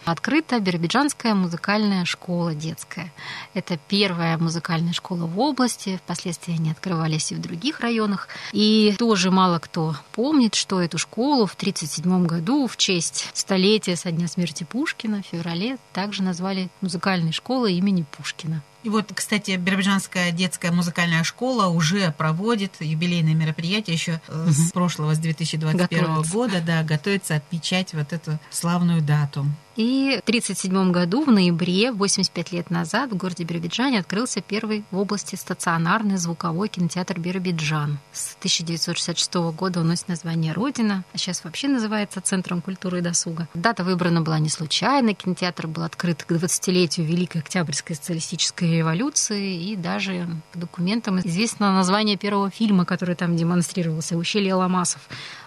открыта Биробиджанская музыкальная школа детская. Это первая музыкальная школа в области, впоследствии они открывались и в других районах. И тоже мало кто помнит, что эту школу в 1937 году в честь столетия со дня смерти Пушкина в феврале также назвали музыкальной школой имени Пушкина. И вот, кстати, Биробиджанская детская музыкальная школа уже проводит юбилейные мероприятия еще угу. с прошлого, с 2021 Готовится. года, да, готовится отмечать вот эту славную дату. И в 1937 году, в ноябре, 85 лет назад, в городе Биробиджане открылся первый в области стационарный звуковой кинотеатр Биробиджан. С 1966 года он носит название «Родина», а сейчас вообще называется Центром культуры и досуга. Дата выбрана была не случайно. Кинотеатр был открыт к 20-летию Великой Октябрьской социалистической революции, и даже по документам известно название первого фильма, который там демонстрировался «Ущелье Ламасов»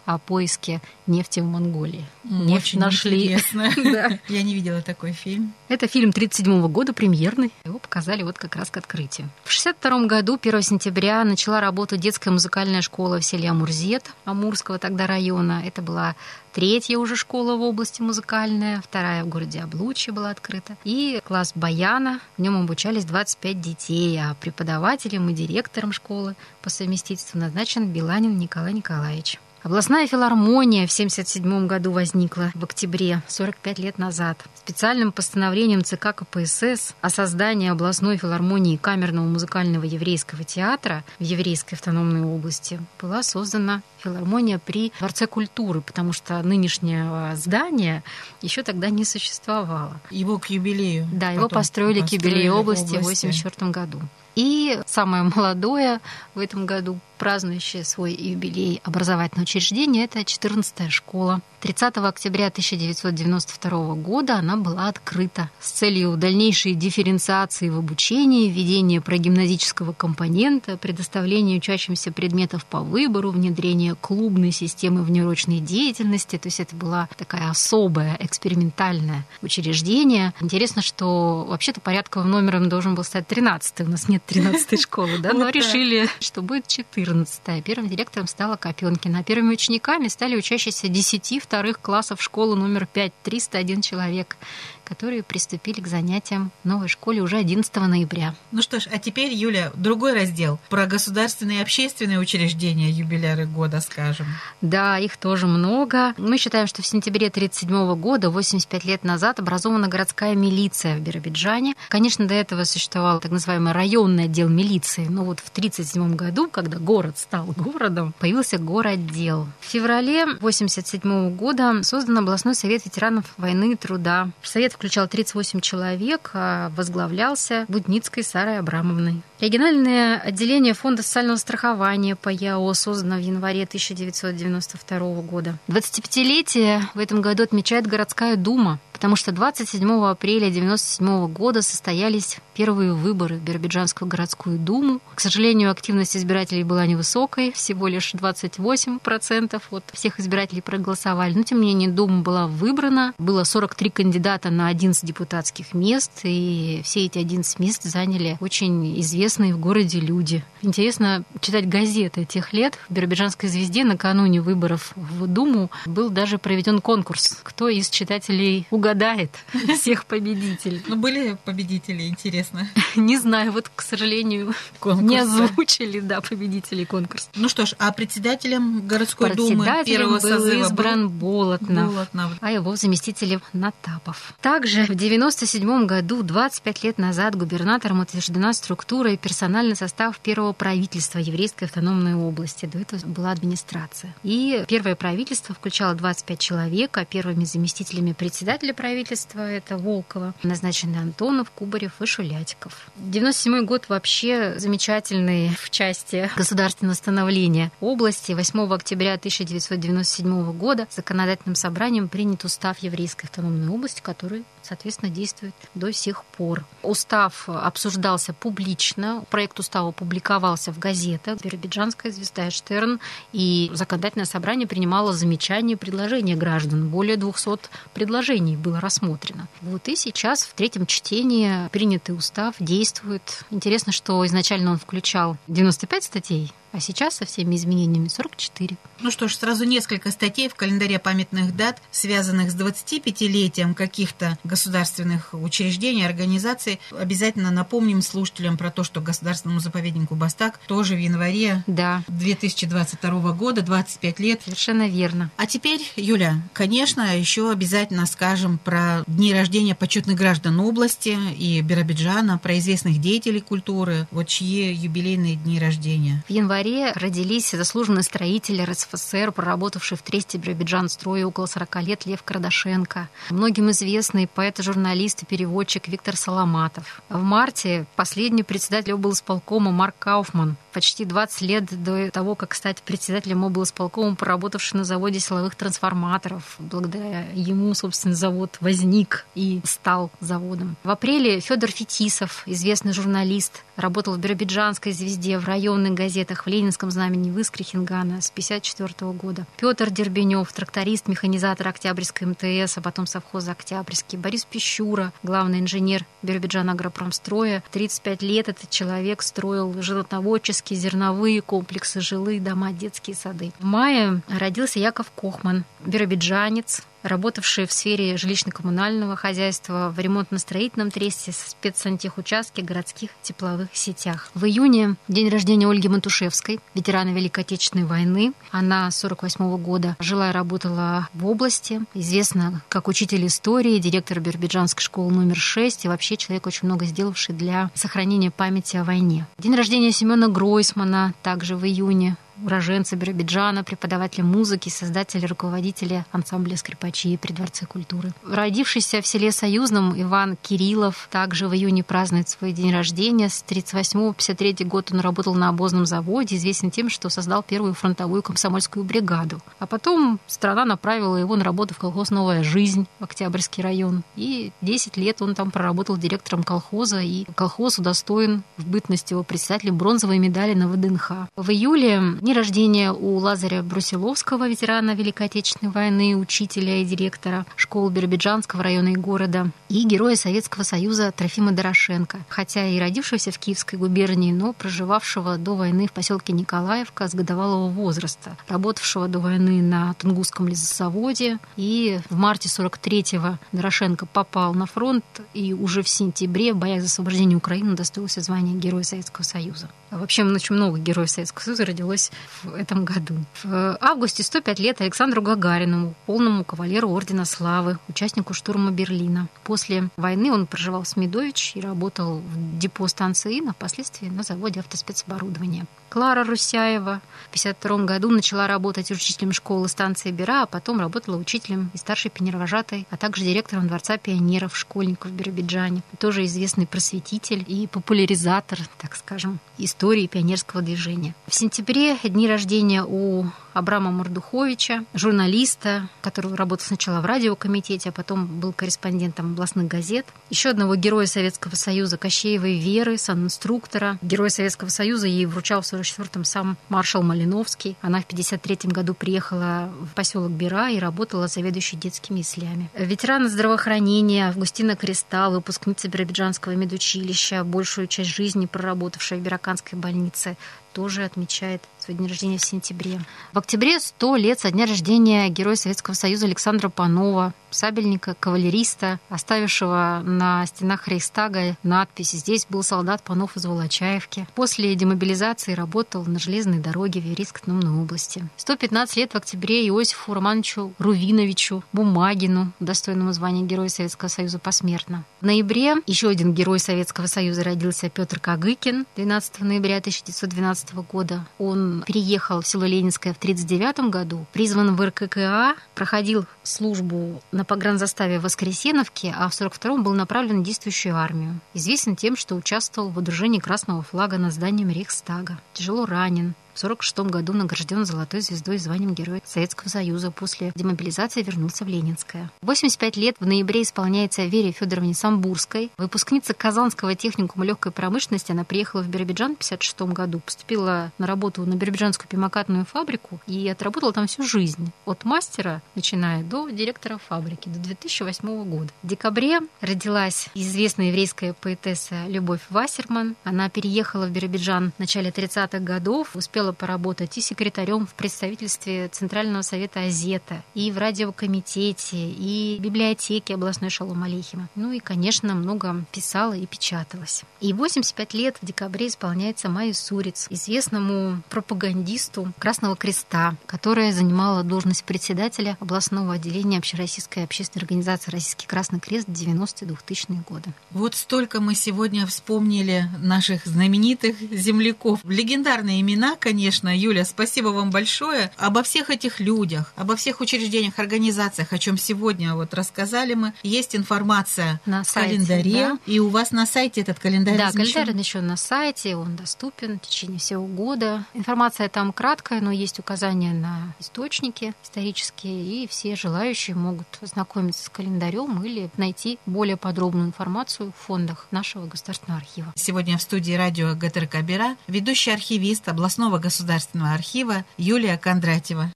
о поиске нефти в Монголии. Нефть Очень нашли. интересно. Да. Я не видела такой фильм. Это фильм 1937 года, премьерный. Его показали вот как раз к открытию. В 1962 году, 1 сентября, начала работу детская музыкальная школа в селе Амурзет, Амурского тогда района. Это была третья уже школа в области музыкальная, вторая в городе Облучье была открыта. И класс баяна, в нем обучались 25 детей, а преподавателем и директором школы по совместительству назначен Биланин Николай Николаевич. Областная филармония в 1977 году возникла в октябре, 45 лет назад. Специальным постановлением ЦК КПСС о создании областной филармонии камерного музыкального еврейского театра в Еврейской автономной области была создана филармония при Дворце культуры, потому что нынешнего здания еще тогда не существовало. Его к юбилею. Да, его потом построили, к построили юбилею в области в области. 1984 году. И самое молодое в этом году, празднующее свой юбилей образовательное учреждение, это 14-я школа. 30 октября 1992 года она была открыта с целью дальнейшей дифференциации в обучении, введения прогимназического компонента, предоставления учащимся предметов по выбору, внедрения клубной системы внеурочной деятельности. То есть это была такая особая экспериментальное учреждение. Интересно, что вообще-то порядковым номером должен был стать 13 У нас нет 13 школы, да, но решили, что будет 14 Первым директором стала Копенкина. А первыми учениками стали учащиеся 10 вторых классов школы номер 5, 301 человек, которые приступили к занятиям в новой школе уже 11 ноября. Ну что ж, а теперь, Юля, другой раздел. Про государственные и общественные учреждения юбиляры года скажем. Да, их тоже много. Мы считаем, что в сентябре 1937 года, 85 лет назад, образована городская милиция в Биробиджане. Конечно, до этого существовал так называемый районный отдел милиции, но вот в 1937 году, когда город стал городом, появился городдел. В феврале 1987 года создан областной совет ветеранов войны и труда. Совет включал 38 человек, а возглавлялся Будницкой Сарой Абрамовной. Региональное отделение Фонда социального страхования по ЯО создано в январе 1992 года. 25-летие в этом году отмечает городская дума, потому что 27 апреля 1997 года состоялись первые выборы в Биробиджанскую городскую думу. К сожалению, активность избирателей была невысокой, всего лишь 28% от всех избирателей проголосовали. Но, тем не менее, дума была выбрана. Было 43 кандидата на 11 депутатских мест, и все эти 11 мест заняли очень известные в городе люди. Интересно читать газеты тех лет. В Биробиджанской звезде накануне выборов в Думу был даже проведен конкурс, кто из читателей угадает всех победителей. Ну, были победители, интересно. Не знаю, вот, к сожалению, не озвучили, да, победителей конкурса. Ну что ж, а председателем городской думы Председателем первого был созыва избран был Болотнов, Болотнов. а его заместителем Натапов. Также в 97 году, 25 лет назад, губернатором утверждена структура и персональный состав первого правительства Еврейской автономной области. До этого была администрация. И первое правительство включало 25 человек, а первыми заместителями председателя правительства это Волкова, назначены Антонов, Кубарев и Шулятиков. 97 год вообще замечательный в части государственного становления области. 8 октября 1997 года законодательным собранием принят устав Еврейской автономной области, который соответственно, действует до сих пор. Устав обсуждался публично, проект устава публиковался в газетах «Биробиджанская звезда» и «Штерн», и законодательное собрание принимало замечания и предложения граждан. Более 200 предложений было рассмотрено. Вот и сейчас в третьем чтении принятый устав действует. Интересно, что изначально он включал 95 статей, а сейчас со всеми изменениями 44. Ну что ж, сразу несколько статей в календаре памятных дат, связанных с 25-летием каких-то государственных учреждений, организаций. Обязательно напомним слушателям про то, что государственному заповеднику Бастак тоже в январе да. 2022 года, 25 лет. Совершенно верно. А теперь, Юля, конечно, еще обязательно скажем про дни рождения почетных граждан области и Биробиджана, про известных деятелей культуры, вот чьи юбилейные дни рождения. В январе дворе родились заслуженный строитель РСФСР, проработавший в Тресте Биробиджан строе около 40 лет Лев Кардашенко. Многим известный поэт, журналист и переводчик Виктор Соломатов. В марте последний председатель облсполкома Марк Кауфман почти 20 лет до того, как стать председателем облсполкома, поработавший на заводе силовых трансформаторов. Благодаря ему, собственно, завод возник и стал заводом. В апреле Федор Фетисов, известный журналист, работал в Биробиджанской звезде, в районных газетах, в Ленинском знамени в Искре Хингана с 1954 года. Петр Дербенев, тракторист, механизатор Октябрьской МТС, а потом совхоза Октябрьский. Борис Пищура, главный инженер Биробиджан агропромстроя. 35 лет этот человек строил животноводческие детские зерновые комплексы, жилые дома, детские сады. В мае родился Яков Кохман, биробиджанец, работавший в сфере жилищно-коммунального хозяйства в ремонтно-строительном тресте, спецсантехучастке, городских тепловых сетях. В июне день рождения Ольги Матушевской, ветерана Великой Отечественной войны. Она с 48 года жила и работала в области. Известна как учитель истории, директор Биробиджанской школы номер 6 и вообще человек, очень много сделавший для сохранения памяти о войне. День рождения Семена Гройсмана также в июне уроженца Биробиджана, преподавателя музыки, создателя, руководителя ансамбля скрипачей при Дворце культуры. Родившийся в селе Союзном Иван Кириллов также в июне празднует свой день рождения. С 38 по 53 год он работал на обозном заводе, известен тем, что создал первую фронтовую комсомольскую бригаду. А потом страна направила его на работу в колхоз «Новая жизнь» в Октябрьский район. И 10 лет он там проработал директором колхоза, и колхоз удостоен в бытности его председателя бронзовой медали на ВДНХ. В июле Дни рождения у Лазаря Брусиловского, ветерана Великой Отечественной войны, учителя и директора школ Биробиджанского района и города, и героя Советского Союза Трофима Дорошенко. Хотя и родившегося в Киевской губернии, но проживавшего до войны в поселке Николаевка с годовалого возраста, работавшего до войны на Тунгусском лесозаводе. И в марте 43-го Дорошенко попал на фронт и уже в сентябре в боях за освобождение Украины достоился звания Героя Советского Союза. Вообще очень много героев Советского Союза родилось в этом году. В августе 105 лет Александру Гагарину, полному кавалеру Ордена Славы, участнику штурма Берлина. После войны он проживал в Смедович и работал в депо станции а впоследствии на заводе автоспецоборудования. Клара Русяева в 1952 году начала работать учителем школы станции Бера, а потом работала учителем и старшей пионервожатой, а также директором Дворца пионеров школьников в Биробиджане. Тоже известный просветитель и популяризатор, так скажем, истории пионерского движения. В сентябре дни рождения у Абрама Мордуховича, журналиста, который работал сначала в радиокомитете, а потом был корреспондентом областных газет. Еще одного героя Советского Союза Кощеевой Веры, сан-инструктора. Герой Советского Союза ей вручал в 44-м сам маршал Малиновский. Она в 53-м году приехала в поселок Бера и работала заведующей детскими ислями. Ветеран здравоохранения Августина Креста, выпускница Биробиджанского медучилища, большую часть жизни проработавшая в Бираканской больнице, тоже отмечает свой день рождения в сентябре. В октябре 100 лет со дня рождения Героя Советского Союза Александра Панова, сабельника, кавалериста, оставившего на стенах Рейхстага надпись «Здесь был солдат Панов из Волочаевки». После демобилизации работал на железной дороге в Верийско-Номной области. 115 лет в октябре Иосифу Романовичу Рувиновичу Бумагину, достойному звания Героя Советского Союза посмертно. В ноябре еще один Герой Советского Союза родился Петр Кагыкин 12 ноября 1912 года. Он переехал в село Ленинское в 1939 году, призван в РККА, проходил службу на погранзаставе в Воскресеновке, а в 1942-м был направлен в действующую армию. Известен тем, что участвовал в водружении красного флага над зданием Рейхстага. Тяжело ранен. В 1946 году награжден Золотой звездой и званием Героя Советского Союза. После демобилизации вернулся в Ленинское. 85 лет в ноябре исполняется Вере Федоровне Самбурской. Выпускница Казанского техникума легкой промышленности. Она приехала в Биробиджан в 1956 году, поступила на работу на Биробиджанскую пимокатную фабрику и отработала там всю жизнь. От мастера, начиная до директора фабрики, до 2008 года. В декабре родилась известная еврейская поэтесса Любовь Вассерман. Она переехала в Биробиджан в начале 30-х годов, успела успела поработать и секретарем в представительстве Центрального совета Азета, и в радиокомитете, и в библиотеке областной Шалом Алейхима. Ну и, конечно, много писала и печаталась. И 85 лет в декабре исполняется Майя Сурец, известному пропагандисту Красного Креста, которая занимала должность председателя областного отделения Общероссийской общественной организации «Российский Красный Крест» в 90-2000-е годы. Вот столько мы сегодня вспомнили наших знаменитых земляков. Легендарные имена, конечно, конечно. Юля, спасибо вам большое. Обо всех этих людях, обо всех учреждениях, организациях, о чем сегодня вот рассказали мы, есть информация на в сайте, календаре. да. И у вас на сайте этот календарь Да, размещен? календарь еще на сайте, он доступен в течение всего года. Информация там краткая, но есть указания на источники исторические, и все желающие могут ознакомиться с календарем или найти более подробную информацию в фондах нашего государственного архива. Сегодня в студии радио ГТРК Бера ведущий архивист областного государственного архива Юлия Кондратьева.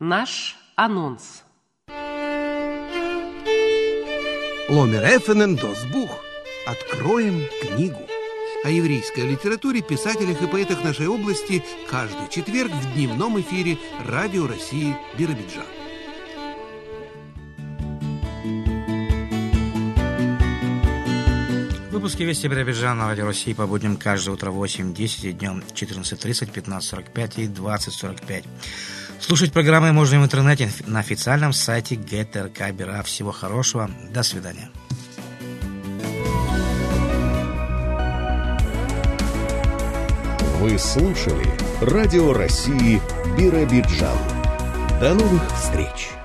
Наш анонс. Ломер Эффенен Досбух. Откроем книгу. О еврейской литературе, писателях и поэтах нашей области каждый четверг в дневном эфире Радио России Биробиджан. Выпуски Вести Биробиджана Радио России по будням каждое утро 8, 10 и днем 14.30, 15.45 и 20.45. Слушать программы можно в интернете на официальном сайте ГТРК Бера. Всего хорошего. До свидания. Вы слушали Радио России Биробиджан. До новых встреч!